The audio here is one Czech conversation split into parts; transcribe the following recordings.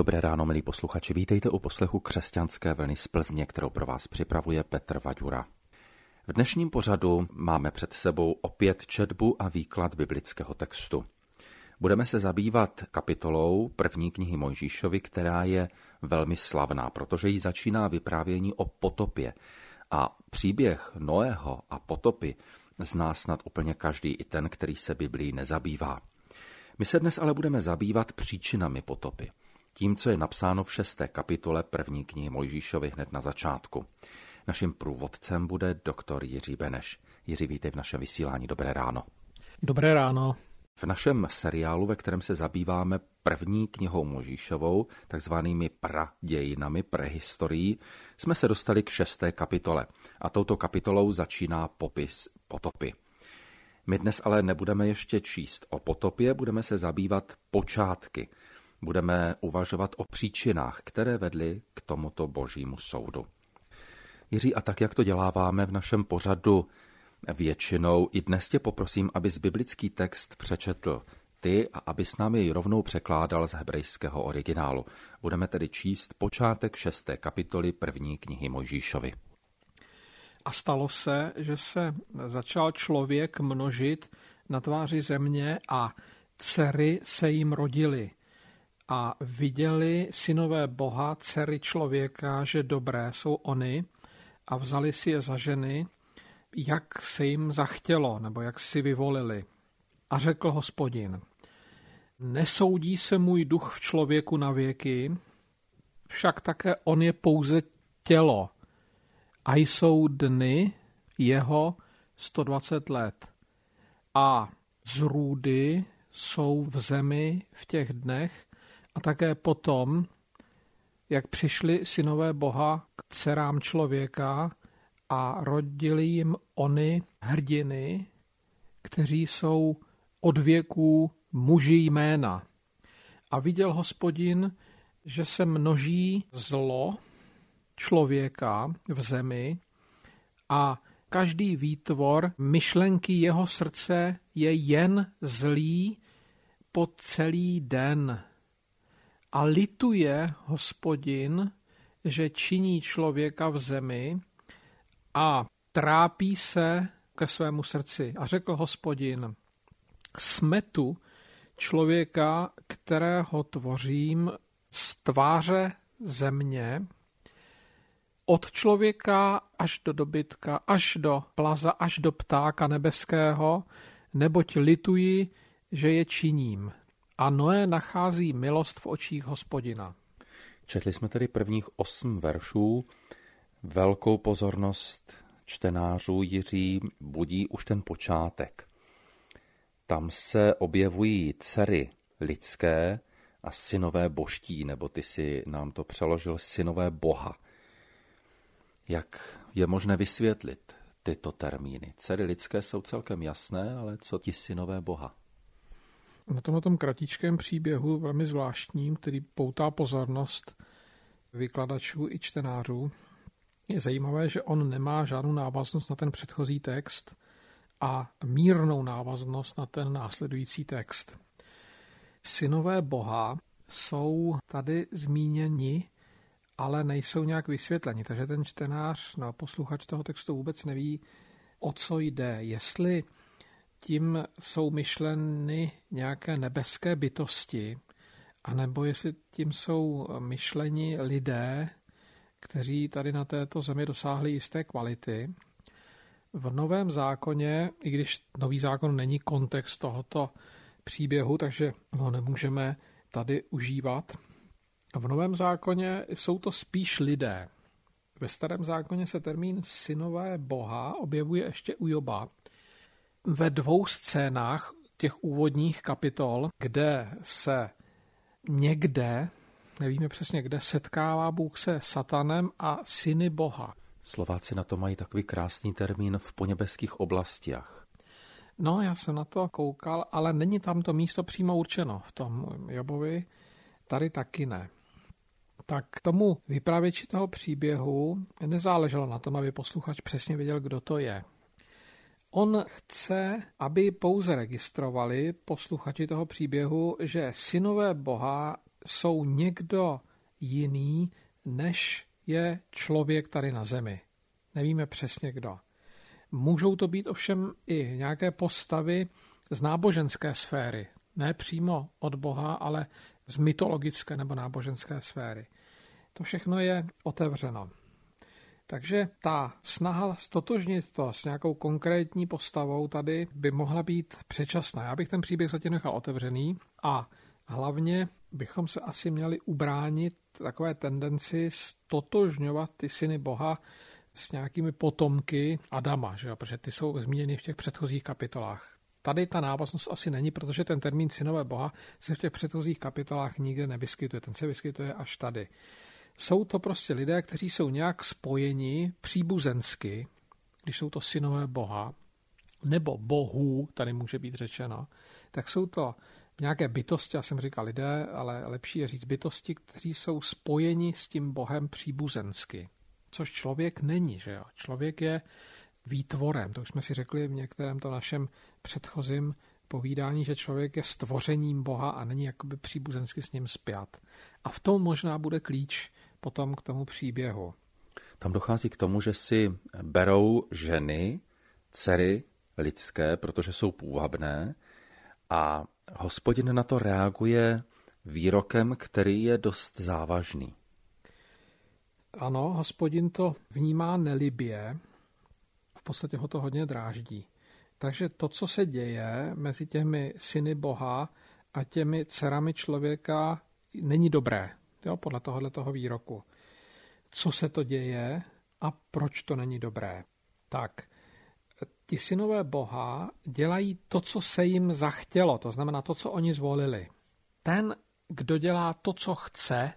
Dobré ráno, milí posluchači. Vítejte u poslechu křesťanské vlny z Plzně, kterou pro vás připravuje Petr Vaďura. V dnešním pořadu máme před sebou opět četbu a výklad biblického textu. Budeme se zabývat kapitolou první knihy Mojžíšovi, která je velmi slavná, protože jí začíná vyprávění o potopě. A příběh Noého a potopy zná snad úplně každý, i ten, který se Biblí nezabývá. My se dnes ale budeme zabývat příčinami potopy. Tím, co je napsáno v šesté kapitole první knihy Mojžíšovi hned na začátku. Naším průvodcem bude doktor Jiří Beneš. Jiří, vítej v našem vysílání. Dobré ráno. Dobré ráno. V našem seriálu, ve kterém se zabýváme první knihou Možíšovou, takzvanými pradějinami, prehistorií, jsme se dostali k šesté kapitole. A touto kapitolou začíná popis potopy. My dnes ale nebudeme ještě číst o potopě, budeme se zabývat počátky. Budeme uvažovat o příčinách, které vedly k tomuto božímu soudu. Jiří, a tak, jak to děláváme v našem pořadu většinou, i dnes tě poprosím, abys biblický text přečetl ty a abys nám jej rovnou překládal z hebrejského originálu. Budeme tedy číst počátek šesté kapitoly první knihy Mojžíšovi. A stalo se, že se začal člověk množit na tváři země a dcery se jim rodily. A viděli synové Boha, dcery člověka, že dobré jsou oni a vzali si je za ženy, jak se jim zachtělo, nebo jak si vyvolili. A řekl hospodin, nesoudí se můj duch v člověku na věky, však také on je pouze tělo a jsou dny jeho 120 let. A zrůdy jsou v zemi v těch dnech a také potom, jak přišli synové Boha k dcerám člověka a rodili jim oni hrdiny, kteří jsou od věků muži jména. A viděl hospodin, že se množí zlo člověka v zemi a každý výtvor myšlenky jeho srdce je jen zlý po celý den. A lituje hospodin, že činí člověka v zemi a trápí se ke svému srdci. A řekl hospodin, smetu člověka, kterého tvořím z tváře země, od člověka až do dobytka, až do plaza, až do ptáka nebeského, neboť lituji, že je činím. A Noé nachází milost v očích hospodina. Četli jsme tedy prvních osm veršů. Velkou pozornost čtenářů Jiří budí už ten počátek. Tam se objevují dcery lidské a synové boští, nebo ty si nám to přeložil synové boha. Jak je možné vysvětlit tyto termíny? Dcery lidské jsou celkem jasné, ale co ti synové boha? Na tomhle tom kratičkém příběhu, velmi zvláštním, který poutá pozornost vykladačů i čtenářů, je zajímavé, že on nemá žádnou návaznost na ten předchozí text a mírnou návaznost na ten následující text. Synové Boha jsou tady zmíněni, ale nejsou nějak vysvětleni, takže ten čtenář, no, posluchač toho textu vůbec neví, o co jde. Jestli tím jsou myšleny nějaké nebeské bytosti, anebo jestli tím jsou myšleni lidé, kteří tady na této zemi dosáhli jisté kvality. V Novém zákoně, i když Nový zákon není kontext tohoto příběhu, takže ho nemůžeme tady užívat. V Novém zákoně jsou to spíš lidé. Ve Starém zákoně se termín synové Boha objevuje ještě u Joba. Ve dvou scénách těch úvodních kapitol, kde se někde nevíme přesně kde, setkává Bůh se satanem a syny Boha. Slováci na to mají takový krásný termín v poněbeských oblastiach. No, já jsem na to koukal, ale není tam to místo přímo určeno v tom Jobovi, tady taky ne. Tak k tomu vypravěči toho příběhu nezáleželo na tom, aby posluchač přesně věděl, kdo to je. On chce, aby pouze registrovali posluchači toho příběhu, že synové Boha jsou někdo jiný, než je člověk tady na zemi. Nevíme přesně kdo. Můžou to být ovšem i nějaké postavy z náboženské sféry. Ne přímo od Boha, ale z mytologické nebo náboženské sféry. To všechno je otevřeno. Takže ta snaha stotožnit to s nějakou konkrétní postavou tady by mohla být předčasná. Já bych ten příběh zatím nechal otevřený a hlavně bychom se asi měli ubránit takové tendenci stotožňovat ty syny Boha s nějakými potomky Adama, že jo? protože ty jsou zmíněny v těch předchozích kapitolách. Tady ta návaznost asi není, protože ten termín synové Boha se v těch předchozích kapitolách nikde nevyskytuje. Ten se vyskytuje až tady. Jsou to prostě lidé, kteří jsou nějak spojeni příbuzensky, když jsou to synové Boha, nebo bohů, tady může být řečeno, tak jsou to nějaké bytosti, já jsem říkal lidé, ale lepší je říct bytosti, kteří jsou spojeni s tím Bohem příbuzensky. Což člověk není, že jo? Člověk je výtvorem. To už jsme si řekli v některém to našem předchozím povídání, že člověk je stvořením Boha a není jakoby příbuzensky s ním spjat. A v tom možná bude klíč potom k tomu příběhu. Tam dochází k tomu, že si berou ženy, dcery lidské, protože jsou půvabné a hospodin na to reaguje výrokem, který je dost závažný. Ano, hospodin to vnímá nelibě, v podstatě ho to hodně dráždí. Takže to, co se děje mezi těmi syny Boha a těmi dcerami člověka, není dobré, jo, podle tohohle toho výroku. Co se to děje a proč to není dobré? Tak, ti synové Boha dělají to, co se jim zachtělo, to znamená to, co oni zvolili. Ten, kdo dělá to, co chce,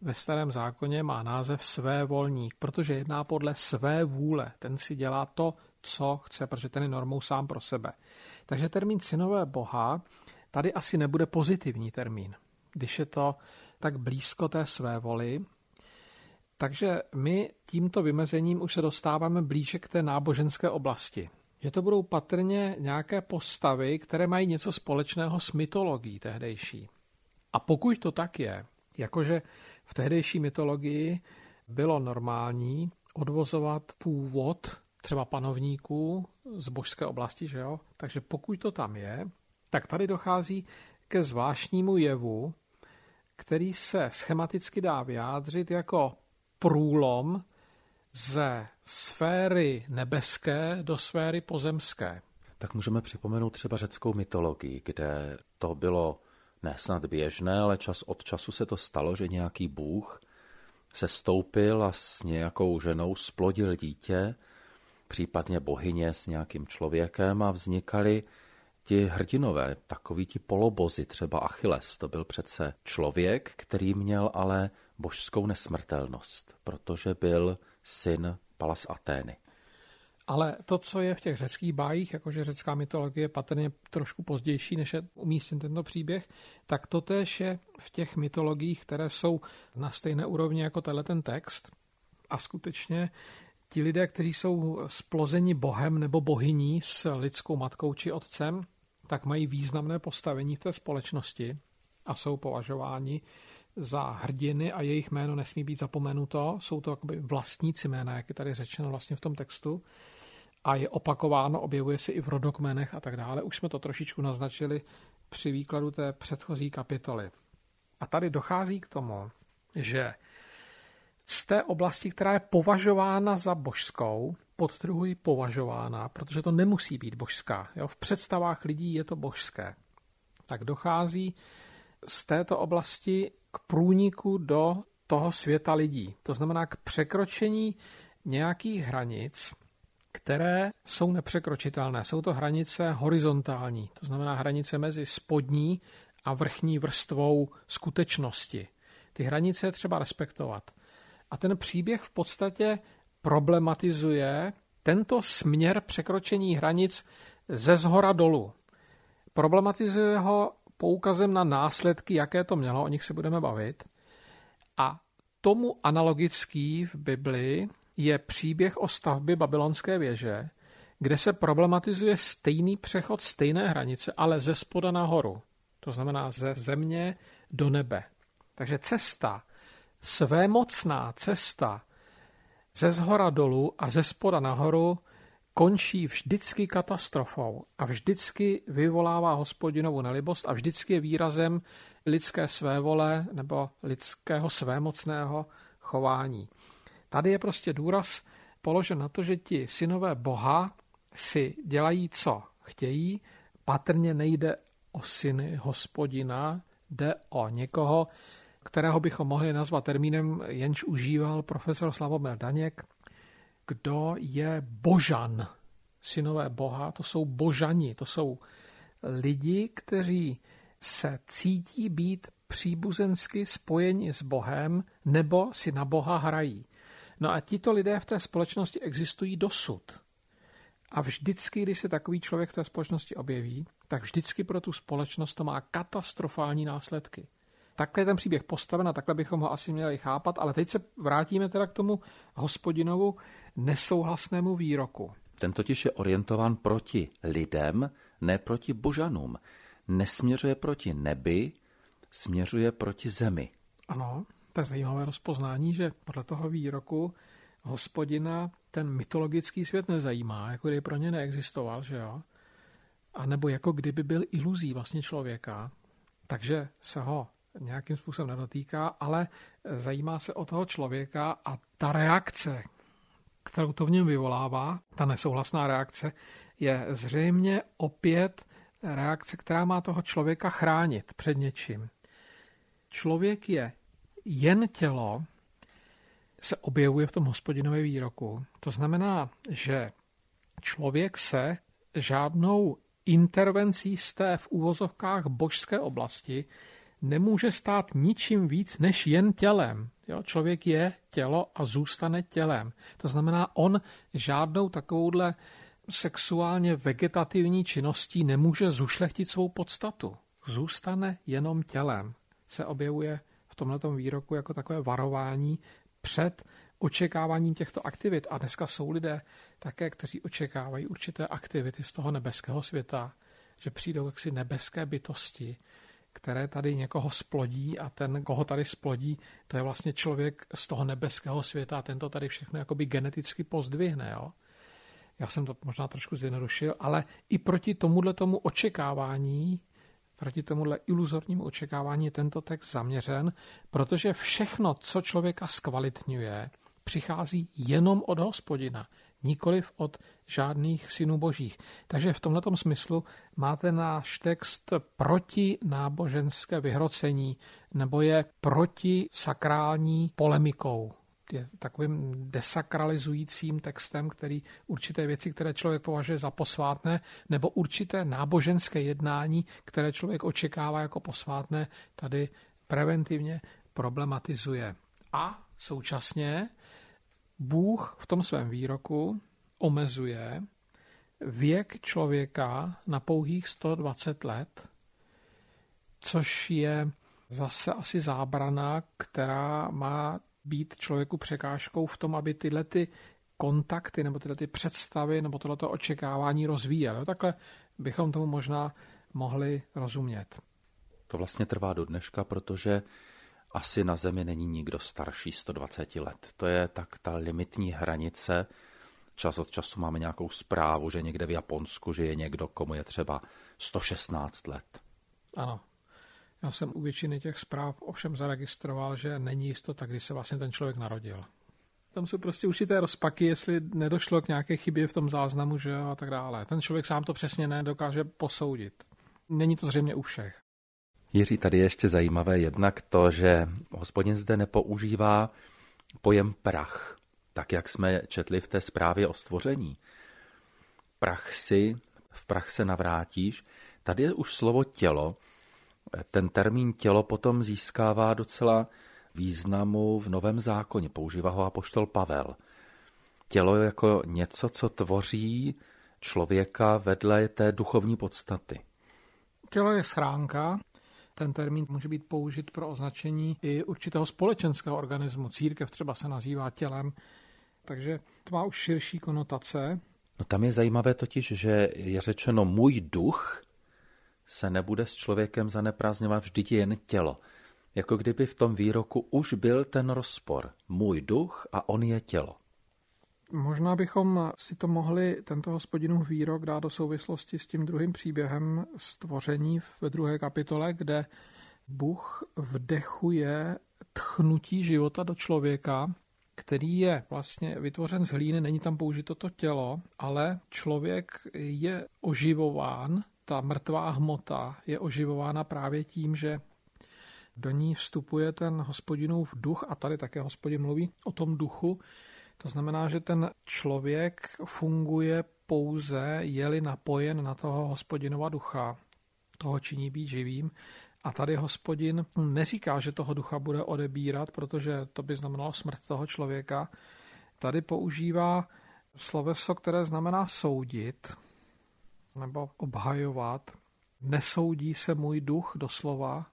ve starém zákoně má název své volník, protože jedná podle své vůle. Ten si dělá to, co chce, protože ten je normou sám pro sebe. Takže termín synové Boha tady asi nebude pozitivní termín, když je to tak blízko té své voli. Takže my tímto vymezením už se dostáváme blíže k té náboženské oblasti. Že to budou patrně nějaké postavy, které mají něco společného s mytologií tehdejší. A pokud to tak je, jakože v tehdejší mytologii bylo normální odvozovat původ třeba panovníků z božské oblasti, že jo? Takže pokud to tam je, tak tady dochází ke zvláštnímu jevu, který se schematicky dá vyjádřit jako průlom ze sféry nebeské do sféry pozemské. Tak můžeme připomenout třeba řeckou mytologii, kde to bylo nesnad běžné, ale čas od času se to stalo, že nějaký bůh se stoupil a s nějakou ženou splodil dítě, případně bohyně s nějakým člověkem a vznikali ti hrdinové, takoví ti polobozy, třeba Achilles, to byl přece člověk, který měl ale božskou nesmrtelnost, protože byl syn Palas Atény. Ale to, co je v těch řeckých bájích, jakože řecká mytologie je patrně trošku pozdější, než je umístěn tento příběh, tak to též je v těch mytologiích, které jsou na stejné úrovni jako tenhle ten text. A skutečně ti lidé, kteří jsou splozeni bohem nebo bohyní s lidskou matkou či otcem, tak mají významné postavení v té společnosti a jsou považováni za hrdiny a jejich jméno nesmí být zapomenuto. Jsou to jakoby vlastníci jména, jak je tady řečeno vlastně v tom textu. A je opakováno, objevuje se i v rodokmenech a tak dále. Už jsme to trošičku naznačili při výkladu té předchozí kapitoly. A tady dochází k tomu, že z té oblasti, která je považována za božskou, podtrhuji považována, protože to nemusí být božská. Jo? V představách lidí je to božské. Tak dochází z této oblasti k průniku do toho světa lidí. To znamená k překročení nějakých hranic, které jsou nepřekročitelné. Jsou to hranice horizontální, to znamená hranice mezi spodní a vrchní vrstvou skutečnosti. Ty hranice je třeba respektovat. A ten příběh v podstatě problematizuje tento směr překročení hranic ze zhora dolů. Problematizuje ho poukazem na následky, jaké to mělo, o nich se budeme bavit. A tomu analogický v Biblii je příběh o stavbě babylonské věže, kde se problematizuje stejný přechod stejné hranice, ale ze spoda nahoru. To znamená ze země do nebe. Takže cesta, svémocná cesta ze zhora dolů a ze spoda nahoru končí vždycky katastrofou a vždycky vyvolává hospodinovu nelibost a vždycky je výrazem lidské svévole nebo lidského svémocného chování. Tady je prostě důraz položen na to, že ti synové Boha si dělají, co chtějí. Patrně nejde o syny hospodina, jde o někoho, kterého bychom mohli nazvat termínem, jenž užíval profesor Slavomir Daněk, kdo je božan. Synové Boha, to jsou božani, to jsou lidi, kteří se cítí být příbuzensky spojeni s Bohem nebo si na Boha hrají. No a tito lidé v té společnosti existují dosud. A vždycky, když se takový člověk v té společnosti objeví, tak vždycky pro tu společnost to má katastrofální následky. Takhle je ten příběh postaven a takhle bychom ho asi měli chápat, ale teď se vrátíme teda k tomu hospodinovu nesouhlasnému výroku. Ten totiž je orientován proti lidem, ne proti božanům. Nesměřuje proti nebi, směřuje proti zemi. Ano, to je zajímavé rozpoznání, že podle toho výroku hospodina ten mytologický svět nezajímá, jako kdyby pro ně neexistoval, že jo? A nebo jako kdyby byl iluzí vlastně člověka, takže se ho nějakým způsobem nedotýká, ale zajímá se o toho člověka a ta reakce, kterou to v něm vyvolává, ta nesouhlasná reakce, je zřejmě opět reakce, která má toho člověka chránit před něčím. Člověk je jen tělo, se objevuje v tom hospodinovém výroku. To znamená, že člověk se žádnou intervencí z té v úvozovkách božské oblasti nemůže stát ničím víc než jen tělem. Jo? Člověk je tělo a zůstane tělem. To znamená, on žádnou takovouhle sexuálně vegetativní činností nemůže zušlechtit svou podstatu. Zůstane jenom tělem. Se objevuje v tomto výroku jako takové varování před očekáváním těchto aktivit. A dneska jsou lidé také, kteří očekávají určité aktivity z toho nebeského světa, že přijdou jaksi nebeské bytosti, které tady někoho splodí a ten, koho tady splodí, to je vlastně člověk z toho nebeského světa a ten to tady všechno jakoby geneticky pozdvihne. Jo? Já jsem to možná trošku zjednodušil, ale i proti tomuhle tomu očekávání, proti tomuhle iluzornímu očekávání je tento text zaměřen, protože všechno, co člověka zkvalitňuje, přichází jenom od hospodina, nikoliv od žádných synů božích. Takže v tomto smyslu máte náš text proti náboženské vyhrocení nebo je proti sakrální polemikou. Je takovým desakralizujícím textem, který určité věci, které člověk považuje za posvátné, nebo určité náboženské jednání, které člověk očekává jako posvátné, tady preventivně problematizuje. A současně Bůh v tom svém výroku omezuje věk člověka na pouhých 120 let, což je zase asi zábrana, která má být člověku překážkou v tom, aby tyhle ty kontakty nebo tyhle ty představy nebo tohleto očekávání rozvíjel. Takhle bychom tomu možná mohli rozumět. To vlastně trvá do dneška, protože asi na Zemi není nikdo starší 120 let. To je tak ta limitní hranice. Čas od času máme nějakou zprávu, že někde v Japonsku, že je někdo, komu je třeba 116 let. Ano. Já jsem u většiny těch zpráv ovšem zaregistroval, že není jistota, kdy se vlastně ten člověk narodil. Tam jsou prostě určité rozpaky, jestli nedošlo k nějaké chybě v tom záznamu, že jo, a tak dále. Ten člověk sám to přesně nedokáže posoudit. Není to zřejmě u všech. Jiří, tady je ještě zajímavé jednak to, že hospodin zde nepoužívá pojem prach, tak jak jsme četli v té zprávě o stvoření. Prach si, v prach se navrátíš. Tady je už slovo tělo. Ten termín tělo potom získává docela významu v Novém zákoně. Používá ho apoštol Pavel. Tělo je jako něco, co tvoří člověka vedle té duchovní podstaty. Tělo je schránka, ten termín může být použit pro označení i určitého společenského organismu. Církev třeba se nazývá tělem, takže to má už širší konotace. No tam je zajímavé totiž, že je řečeno můj duch se nebude s člověkem zaneprázdňovat, vždyť je jen tělo. Jako kdyby v tom výroku už byl ten rozpor. Můj duch a on je tělo. Možná bychom si to mohli, tento hospodinův výrok, dát do souvislosti s tím druhým příběhem stvoření ve druhé kapitole, kde Bůh vdechuje tchnutí života do člověka, který je vlastně vytvořen z hlíny, není tam použito to tělo, ale člověk je oživován, ta mrtvá hmota je oživována právě tím, že do ní vstupuje ten hospodinův duch a tady také hospodin mluví o tom duchu. To znamená, že ten člověk funguje pouze, je-li napojen na toho hospodinova ducha. Toho činí být živým. A tady hospodin neříká, že toho ducha bude odebírat, protože to by znamenalo smrt toho člověka. Tady používá sloveso, které znamená soudit nebo obhajovat. Nesoudí se můj duch doslova,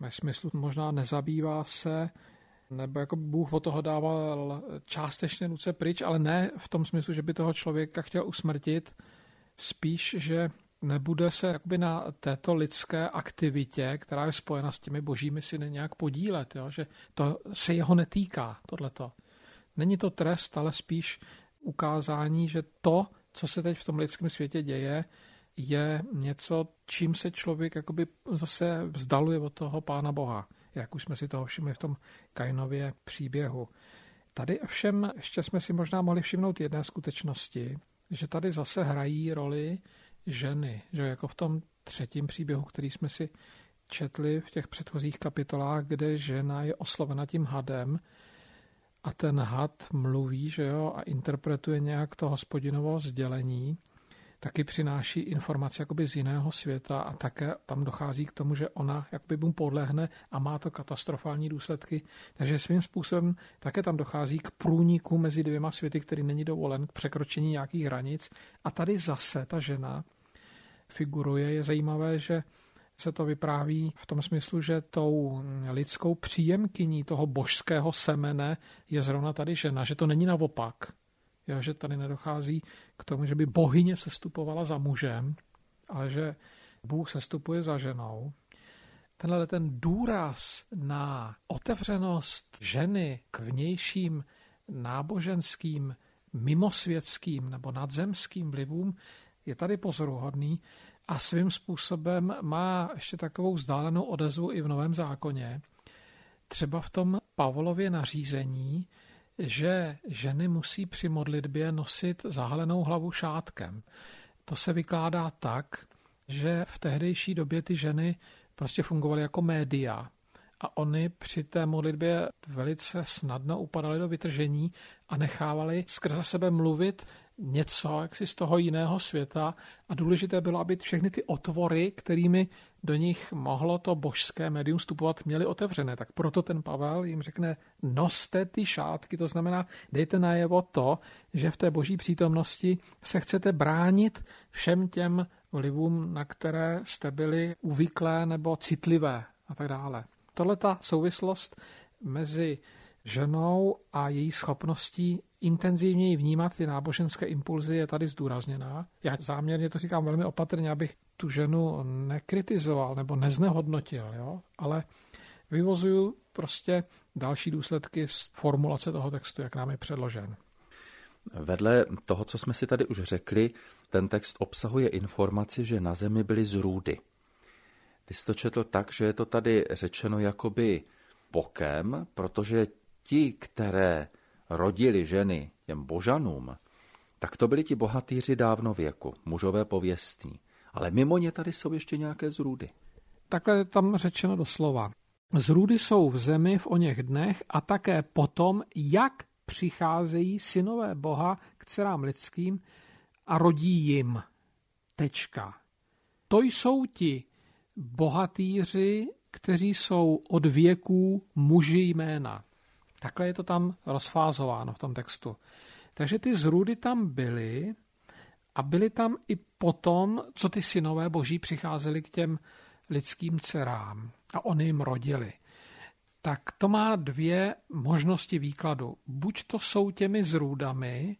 ve smyslu možná nezabývá se, nebo jako Bůh od toho dával částečně ruce pryč, ale ne v tom smyslu, že by toho člověka chtěl usmrtit, spíš, že nebude se jakoby na této lidské aktivitě, která je spojena s těmi božími syny, nějak podílet, jo? že to se jeho netýká, tohleto. Není to trest, ale spíš ukázání, že to, co se teď v tom lidském světě děje, je něco, čím se člověk jakoby zase vzdaluje od toho Pána Boha, jak už jsme si toho všimli v tom Kainově příběhu. Tady všem ještě jsme si možná mohli všimnout jedné skutečnosti, že tady zase hrají roli ženy, že jako v tom třetím příběhu, který jsme si četli v těch předchozích kapitolách, kde žena je oslovena tím hadem a ten had mluví, že jo, a interpretuje nějak to hospodinovo sdělení, taky přináší informace jakoby z jiného světa a také tam dochází k tomu, že ona jakoby mu podlehne a má to katastrofální důsledky. Takže svým způsobem také tam dochází k průniku mezi dvěma světy, který není dovolen, k překročení nějakých hranic. A tady zase ta žena figuruje. Je zajímavé, že se to vypráví v tom smyslu, že tou lidskou příjemkyní toho božského semene je zrovna tady žena, že to není naopak. Jo, že tady nedochází k tomu, že by bohyně sestupovala za mužem, ale že Bůh sestupuje za ženou. Tenhle ten důraz na otevřenost ženy k vnějším náboženským, mimosvětským nebo nadzemským vlivům je tady pozoruhodný a svým způsobem má ještě takovou vzdálenou odezvu i v Novém zákoně. Třeba v tom Pavlově nařízení, že ženy musí při modlitbě nosit zahalenou hlavu šátkem. To se vykládá tak, že v tehdejší době ty ženy prostě fungovaly jako média a oni při té modlitbě velice snadno upadaly do vytržení a nechávali skrze sebe mluvit něco jaksi z toho jiného světa a důležité bylo, aby všechny ty otvory, kterými do nich mohlo to božské médium vstupovat, měly otevřené. Tak proto ten Pavel jim řekne, noste ty šátky, to znamená, dejte najevo to, že v té boží přítomnosti se chcete bránit všem těm vlivům, na které jste byli uvyklé nebo citlivé a tak dále. Tohle ta souvislost mezi ženou a její schopností intenzivněji vnímat ty náboženské impulzy je tady zdůrazněná. Já záměrně to říkám velmi opatrně, abych tu ženu nekritizoval nebo neznehodnotil, jo? ale vyvozuju prostě další důsledky z formulace toho textu, jak nám je předložen. Vedle toho, co jsme si tady už řekli, ten text obsahuje informaci, že na zemi byly zrůdy. Ty jsi to četl tak, že je to tady řečeno jakoby bokem, protože ti, které rodili ženy těm božanům, tak to byli ti bohatýři dávno věku, mužové pověstní. Ale mimo ně tady jsou ještě nějaké zrůdy. Takhle je tam řečeno doslova. Zrůdy jsou v zemi v oněch dnech a také potom, jak přicházejí synové Boha k dcerám lidským a rodí jim. Tečka. To jsou ti bohatýři, kteří jsou od věků muži jména. Takhle je to tam rozfázováno v tom textu. Takže ty zrůdy tam byly a byly tam i potom, co ty synové boží přicházeli k těm lidským dcerám a oni jim rodili. Tak to má dvě možnosti výkladu. Buď to jsou těmi zrůdami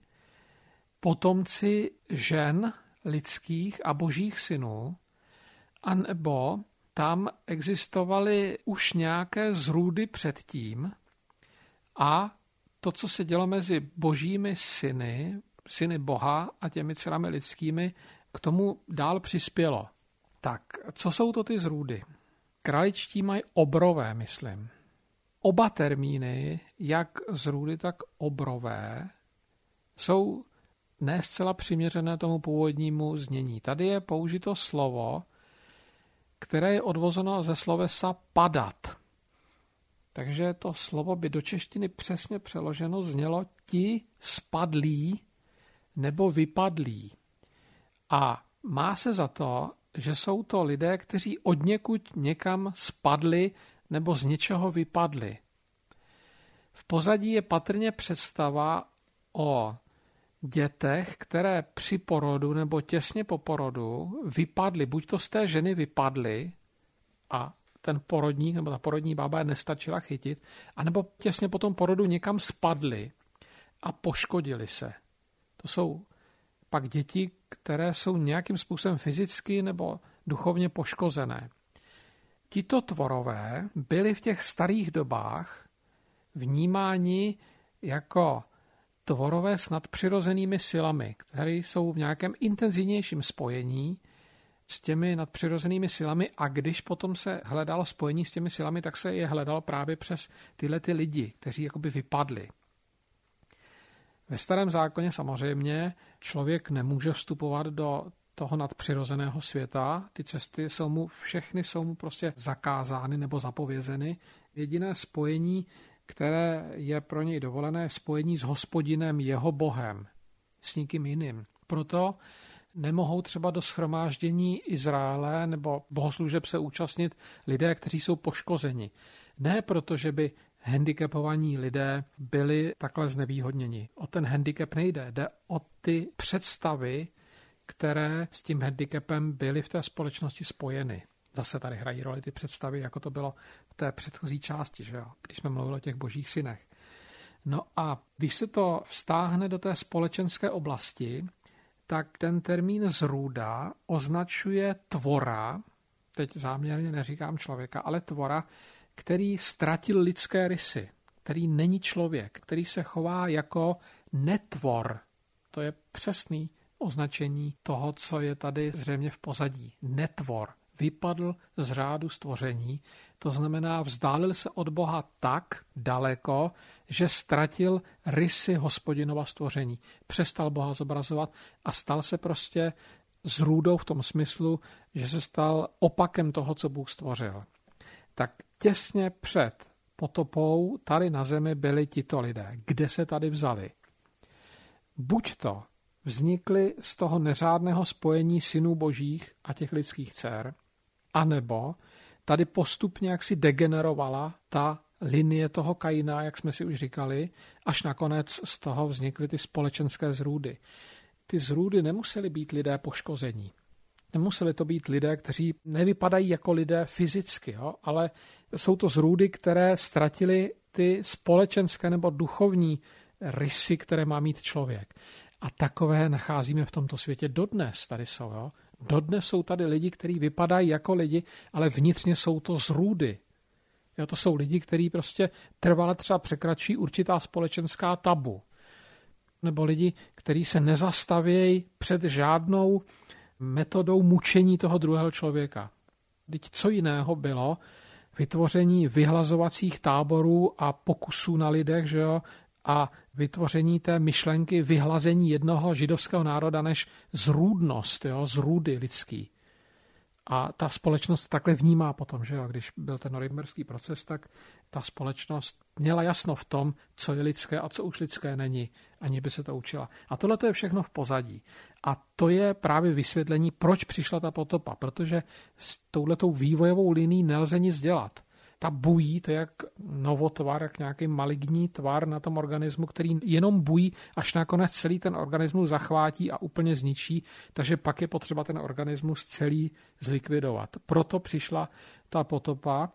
potomci žen lidských a božích synů, anebo tam existovaly už nějaké zrůdy předtím a to, co se dělo mezi božími syny, syny Boha a těmi dcerami lidskými, k tomu dál přispělo. Tak, co jsou to ty zrůdy? Kraličtí mají obrové, myslím. Oba termíny, jak zrůdy, tak obrové, jsou ne zcela přiměřené tomu původnímu znění. Tady je použito slovo, které je odvozeno ze slovesa padat. Takže to slovo by do češtiny přesně přeloženo znělo ti spadlí nebo vypadlí. A má se za to, že jsou to lidé, kteří od někud někam spadli nebo z něčeho vypadli. V pozadí je patrně představa o dětech, které při porodu nebo těsně po porodu vypadly, buď to z té ženy vypadly a ten porodník nebo ta porodní bába je nestačila chytit, anebo těsně po tom porodu někam spadly a poškodili se. To jsou pak děti, které jsou nějakým způsobem fyzicky nebo duchovně poškozené. Tito tvorové byli v těch starých dobách vnímáni jako tvorové s nadpřirozenými silami, které jsou v nějakém intenzivnějším spojení s těmi nadpřirozenými silami a když potom se hledalo spojení s těmi silami, tak se je hledalo právě přes tyhle ty lidi, kteří jakoby vypadli. Ve starém zákoně samozřejmě člověk nemůže vstupovat do toho nadpřirozeného světa. Ty cesty jsou mu, všechny jsou mu prostě zakázány nebo zapovězeny. Jediné spojení, které je pro něj dovolené, je spojení s hospodinem, jeho bohem, s nikým jiným. Proto nemohou třeba do schromáždění Izraele nebo bohoslužeb se účastnit lidé, kteří jsou poškozeni. Ne proto, že by handicapovaní lidé byli takhle znevýhodněni. O ten handicap nejde, jde o ty představy, které s tím handicapem byly v té společnosti spojeny. Zase tady hrají roli ty představy, jako to bylo v té předchozí části, že jo? když jsme mluvili o těch božích synech. No a když se to vztáhne do té společenské oblasti, tak ten termín zrůda označuje tvora, teď záměrně neříkám člověka, ale tvora, který ztratil lidské rysy, který není člověk, který se chová jako netvor. To je přesný označení toho, co je tady zřejmě v pozadí. Netvor. Vypadl z řádu stvoření, to znamená vzdálil se od Boha tak daleko, že ztratil rysy hospodinova stvoření. Přestal Boha zobrazovat a stal se prostě zrůdou v tom smyslu, že se stal opakem toho, co Bůh stvořil. Tak těsně před potopou tady na zemi byli tito lidé. Kde se tady vzali? Buď to vznikly z toho neřádného spojení synů božích a těch lidských dcer, anebo tady postupně jaksi degenerovala ta linie toho Kaina, jak jsme si už říkali, až nakonec z toho vznikly ty společenské zrůdy. Ty zrůdy nemusely být lidé poškození. Nemuseli to být lidé, kteří nevypadají jako lidé fyzicky, jo, ale jsou to zrůdy, které ztratili ty společenské nebo duchovní rysy, které má mít člověk. A takové nacházíme v tomto světě dodnes. Tady jsou, jo. Dodnes jsou tady lidi, kteří vypadají jako lidi, ale vnitřně jsou to zrůdy. Jo, to jsou lidi, kteří prostě trvale třeba překračují určitá společenská tabu. Nebo lidi, kteří se nezastavějí před žádnou metodou mučení toho druhého člověka. Teď co jiného bylo vytvoření vyhlazovacích táborů a pokusů na lidech, že jo, a vytvoření té myšlenky vyhlazení jednoho židovského národa než zrůdnost, jo, zrůdy lidský. A ta společnost takhle vnímá potom, že jo, když byl ten norimberský proces, tak ta společnost měla jasno v tom, co je lidské a co už lidské není, ani by se to učila. A tohle to je všechno v pozadí. A to je právě vysvětlení, proč přišla ta potopa, protože s touhletou vývojovou linií nelze nic dělat ta bují, to je jak novotvar, jak nějaký maligní tvar na tom organismu, který jenom bují, až nakonec celý ten organismus zachvátí a úplně zničí, takže pak je potřeba ten organismus celý zlikvidovat. Proto přišla ta potopa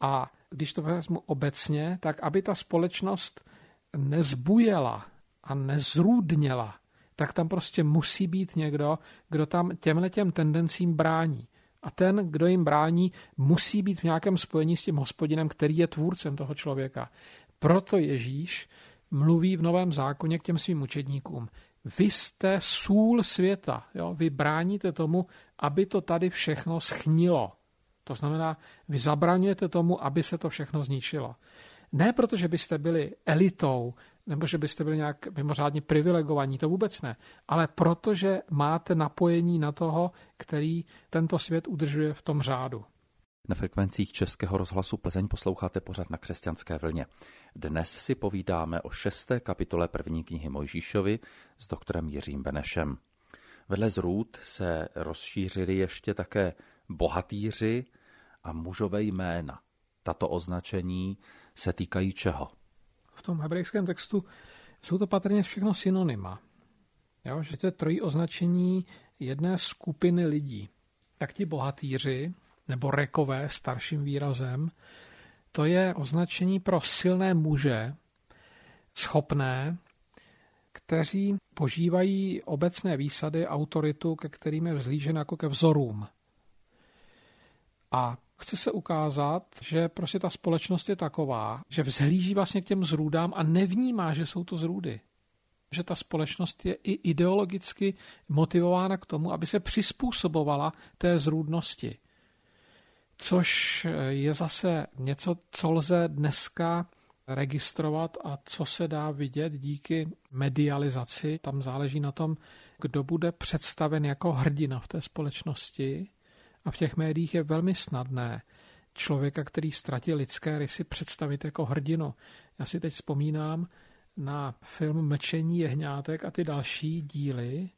a když to vezmu obecně, tak aby ta společnost nezbujela a nezrůdněla, tak tam prostě musí být někdo, kdo tam těmhle těm tendencím brání. A ten, kdo jim brání, musí být v nějakém spojení s tím hospodinem, který je tvůrcem toho člověka. Proto Ježíš mluví v Novém zákoně k těm svým učedníkům. Vy jste sůl světa. Jo? Vy bráníte tomu, aby to tady všechno schnilo. To znamená, vy zabraňujete tomu, aby se to všechno zničilo. Ne proto, že byste byli elitou, nebo že byste byli nějak mimořádně privilegovaní, to vůbec ne, ale protože máte napojení na toho, který tento svět udržuje v tom řádu. Na frekvencích Českého rozhlasu Plzeň posloucháte pořad na křesťanské vlně. Dnes si povídáme o šesté kapitole první knihy Mojžíšovi s doktorem Jiřím Benešem. Vedle zrůd se rozšířili ještě také bohatýři a mužové jména. Tato označení se týkají čeho? V tom hebrejském textu jsou to patrně všechno synonyma. Jo, že to je trojí označení jedné skupiny lidí. Tak ti bohatýři, nebo rekové starším výrazem, to je označení pro silné muže, schopné, kteří požívají obecné výsady, autoritu, ke kterým je vzlížen jako ke vzorům. A chce se ukázat, že prostě ta společnost je taková, že vzhlíží vlastně k těm zrůdám a nevnímá, že jsou to zrůdy. Že ta společnost je i ideologicky motivována k tomu, aby se přizpůsobovala té zrůdnosti. Což je zase něco, co lze dneska registrovat a co se dá vidět díky medializaci. Tam záleží na tom, kdo bude představen jako hrdina v té společnosti a v těch médiích je velmi snadné člověka, který ztratil lidské rysy, představit jako hrdinu. Já si teď vzpomínám na film Mlčení jehňátek a ty další díly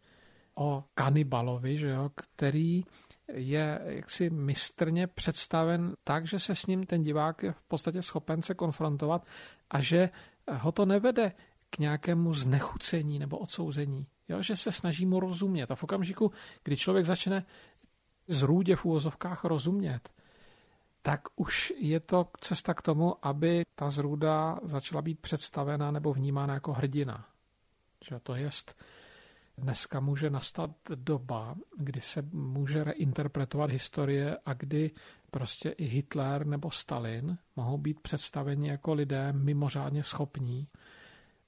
o kanibalovi, že jo, který je jaksi mistrně představen tak, že se s ním ten divák je v podstatě schopen se konfrontovat a že ho to nevede k nějakému znechucení nebo odsouzení. Jo, že se snaží mu rozumět. A v okamžiku, kdy člověk začne zrůdě v úvozovkách rozumět, tak už je to cesta k tomu, aby ta zrůda začala být představena nebo vnímána jako hrdina. Že to jest, dneska může nastat doba, kdy se může reinterpretovat historie a kdy prostě i Hitler nebo Stalin mohou být představeni jako lidé mimořádně schopní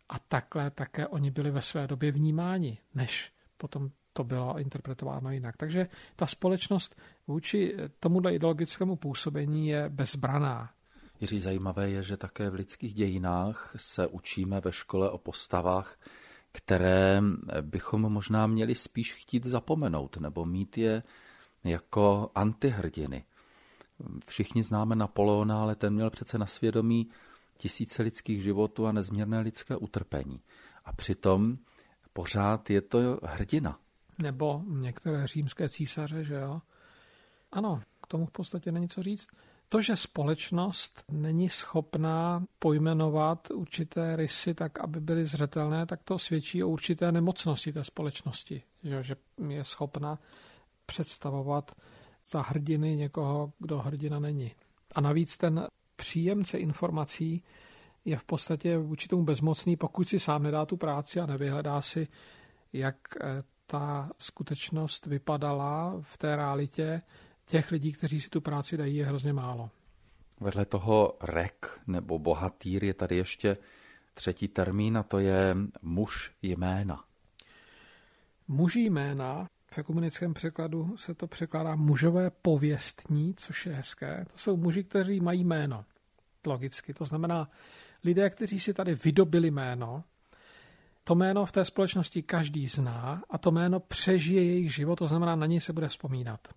a takhle také oni byli ve své době vnímáni, než potom to bylo interpretováno jinak. Takže ta společnost vůči tomuhle ideologickému působení je bezbraná. Jiří, zajímavé je, že také v lidských dějinách se učíme ve škole o postavách, které bychom možná měli spíš chtít zapomenout nebo mít je jako antihrdiny. Všichni známe Napoleona, ale ten měl přece na svědomí tisíce lidských životů a nezměrné lidské utrpení. A přitom pořád je to hrdina nebo některé římské císaře, že jo. Ano, k tomu v podstatě není co říct. To, že společnost není schopná pojmenovat určité rysy tak, aby byly zřetelné, tak to svědčí o určité nemocnosti té společnosti, že, že je schopna představovat za hrdiny někoho, kdo hrdina není. A navíc ten příjemce informací je v podstatě vůči tomu bezmocný, pokud si sám nedá tu práci a nevyhledá si, jak eh, ta skutečnost vypadala v té realitě, těch lidí, kteří si tu práci dají, je hrozně málo. Vedle toho rek nebo bohatýr je tady ještě třetí termín a to je muž jména. Muži jména, v ekumenickém překladu se to překládá mužové pověstní, což je hezké. To jsou muži, kteří mají jméno. Logicky. To znamená lidé, kteří si tady vydobili jméno, to jméno v té společnosti každý zná a to jméno přežije jejich život, to znamená, na něj se bude vzpomínat.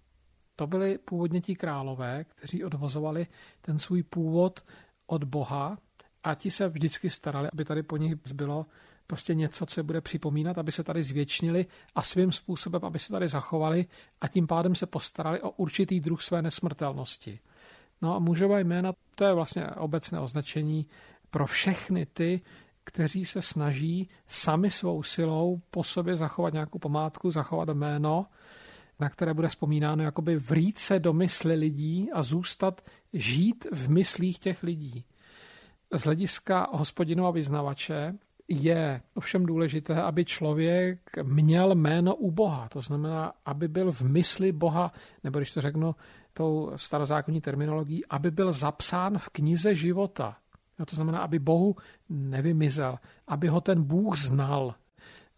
To byli původně ti králové, kteří odvozovali ten svůj původ od Boha a ti se vždycky starali, aby tady po nich zbylo prostě něco, co je bude připomínat, aby se tady zvětšnili a svým způsobem, aby se tady zachovali a tím pádem se postarali o určitý druh své nesmrtelnosti. No a mužové jména, to je vlastně obecné označení pro všechny ty, kteří se snaží sami svou silou po sobě zachovat nějakou památku, zachovat jméno, na které bude vzpomínáno, jakoby vrít se do mysli lidí a zůstat žít v myslích těch lidí. Z hlediska hospodinova vyznavače je ovšem důležité, aby člověk měl jméno u Boha. To znamená, aby byl v mysli Boha, nebo když to řeknu tou starozákonní terminologií, aby byl zapsán v knize života. Jo, to znamená, aby Bohu nevymizel, aby ho ten Bůh znal.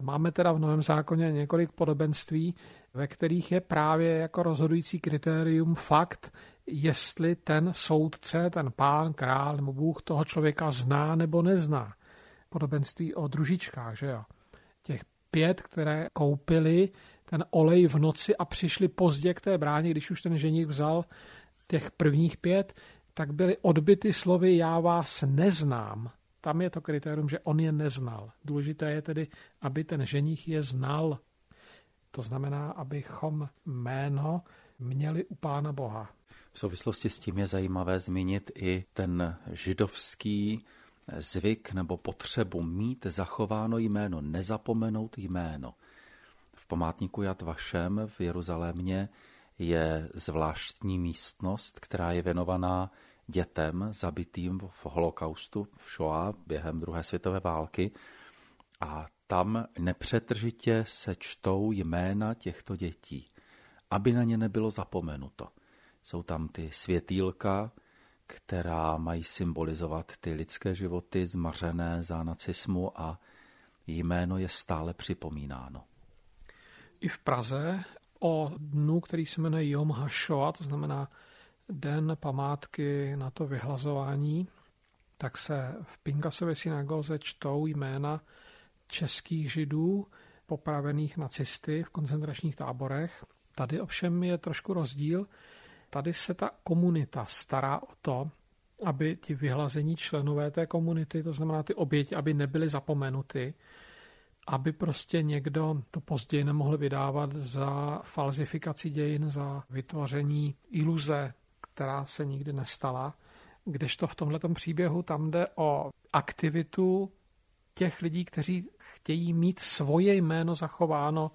Máme teda v Novém zákoně několik podobenství, ve kterých je právě jako rozhodující kritérium fakt, jestli ten soudce, ten pán, král nebo Bůh toho člověka zná nebo nezná. Podobenství o družičkách, že jo. Těch pět, které koupili ten olej v noci a přišli pozdě k té bráně, když už ten ženich vzal těch prvních pět, tak byly odbyty slovy já vás neznám. Tam je to kritérium, že on je neznal. Důležité je tedy, aby ten ženich je znal. To znamená, abychom jméno měli u Pána Boha. V souvislosti s tím je zajímavé zmínit i ten židovský zvyk nebo potřebu mít zachováno jméno, nezapomenout jméno. V památníku Jad Vašem v Jeruzalémě je zvláštní místnost, která je věnovaná dětem zabitým v holokaustu v Shoah během druhé světové války a tam nepřetržitě se čtou jména těchto dětí, aby na ně nebylo zapomenuto. Jsou tam ty světýlka, která mají symbolizovat ty lidské životy zmařené za nacismu a jméno je stále připomínáno. I v Praze o dnu, který se jmenuje Yom HaShoah, to znamená den památky na to vyhlazování, tak se v Pinkasově synagoze čtou jména českých židů popravených nacisty v koncentračních táborech. Tady ovšem je trošku rozdíl. Tady se ta komunita stará o to, aby ti vyhlazení členové té komunity, to znamená ty oběti, aby nebyly zapomenuty, aby prostě někdo to později nemohl vydávat za falzifikaci dějin, za vytvoření iluze, která se nikdy nestala. Kdežto v tomto příběhu tam jde o aktivitu těch lidí, kteří chtějí mít svoje jméno zachováno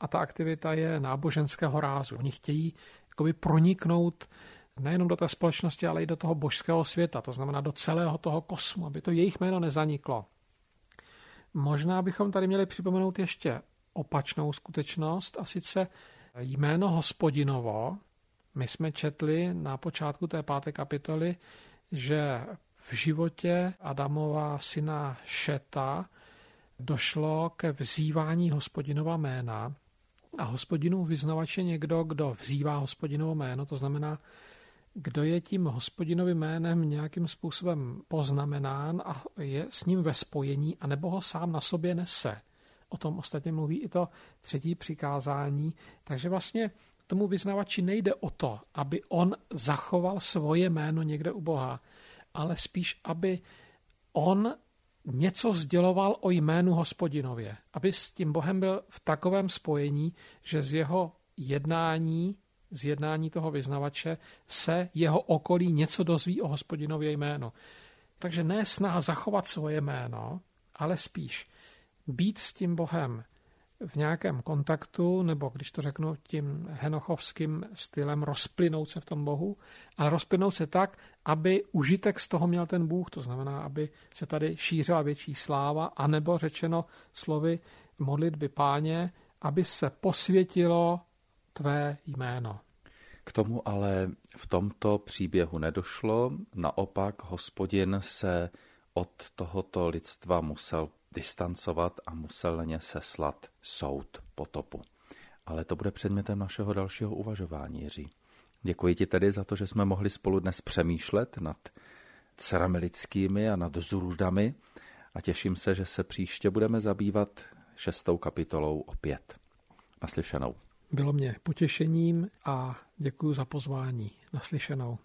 a ta aktivita je náboženského rázu. Oni chtějí jakoby proniknout nejenom do té společnosti, ale i do toho božského světa, to znamená do celého toho kosmu, aby to jejich jméno nezaniklo. Možná bychom tady měli připomenout ještě opačnou skutečnost, a sice jméno hospodinovo. My jsme četli na počátku té páté kapitoly, že v životě Adamova syna Šeta došlo ke vzývání hospodinova jména a hospodinův vyznavač je někdo, kdo vzývá hospodinovo jméno, to znamená, kdo je tím hospodinovým jménem nějakým způsobem poznamenán a je s ním ve spojení, anebo ho sám na sobě nese. O tom ostatně mluví i to třetí přikázání. Takže vlastně tomu vyznavači nejde o to, aby on zachoval svoje jméno někde u Boha, ale spíš, aby on něco sděloval o jménu hospodinově. Aby s tím Bohem byl v takovém spojení, že z jeho jednání, z jednání toho vyznavače se jeho okolí něco dozví o hospodinově jméno. Takže ne snaha zachovat svoje jméno, ale spíš být s tím Bohem v nějakém kontaktu, nebo když to řeknu tím henochovským stylem, rozplynout se v tom Bohu, ale rozplynout se tak, aby užitek z toho měl ten Bůh, to znamená, aby se tady šířila větší sláva, anebo řečeno slovy modlitby páně, aby se posvětilo tvé jméno. K tomu ale v tomto příběhu nedošlo, naopak hospodin se od tohoto lidstva musel distancovat a musel na ně seslat soud potopu. Ale to bude předmětem našeho dalšího uvažování, Jiří. Děkuji ti tedy za to, že jsme mohli spolu dnes přemýšlet nad dcerami lidskými a nad zrůdami a těším se, že se příště budeme zabývat šestou kapitolou opět. Naslyšenou. Bylo mě potěšením a děkuji za pozvání. Naslyšenou.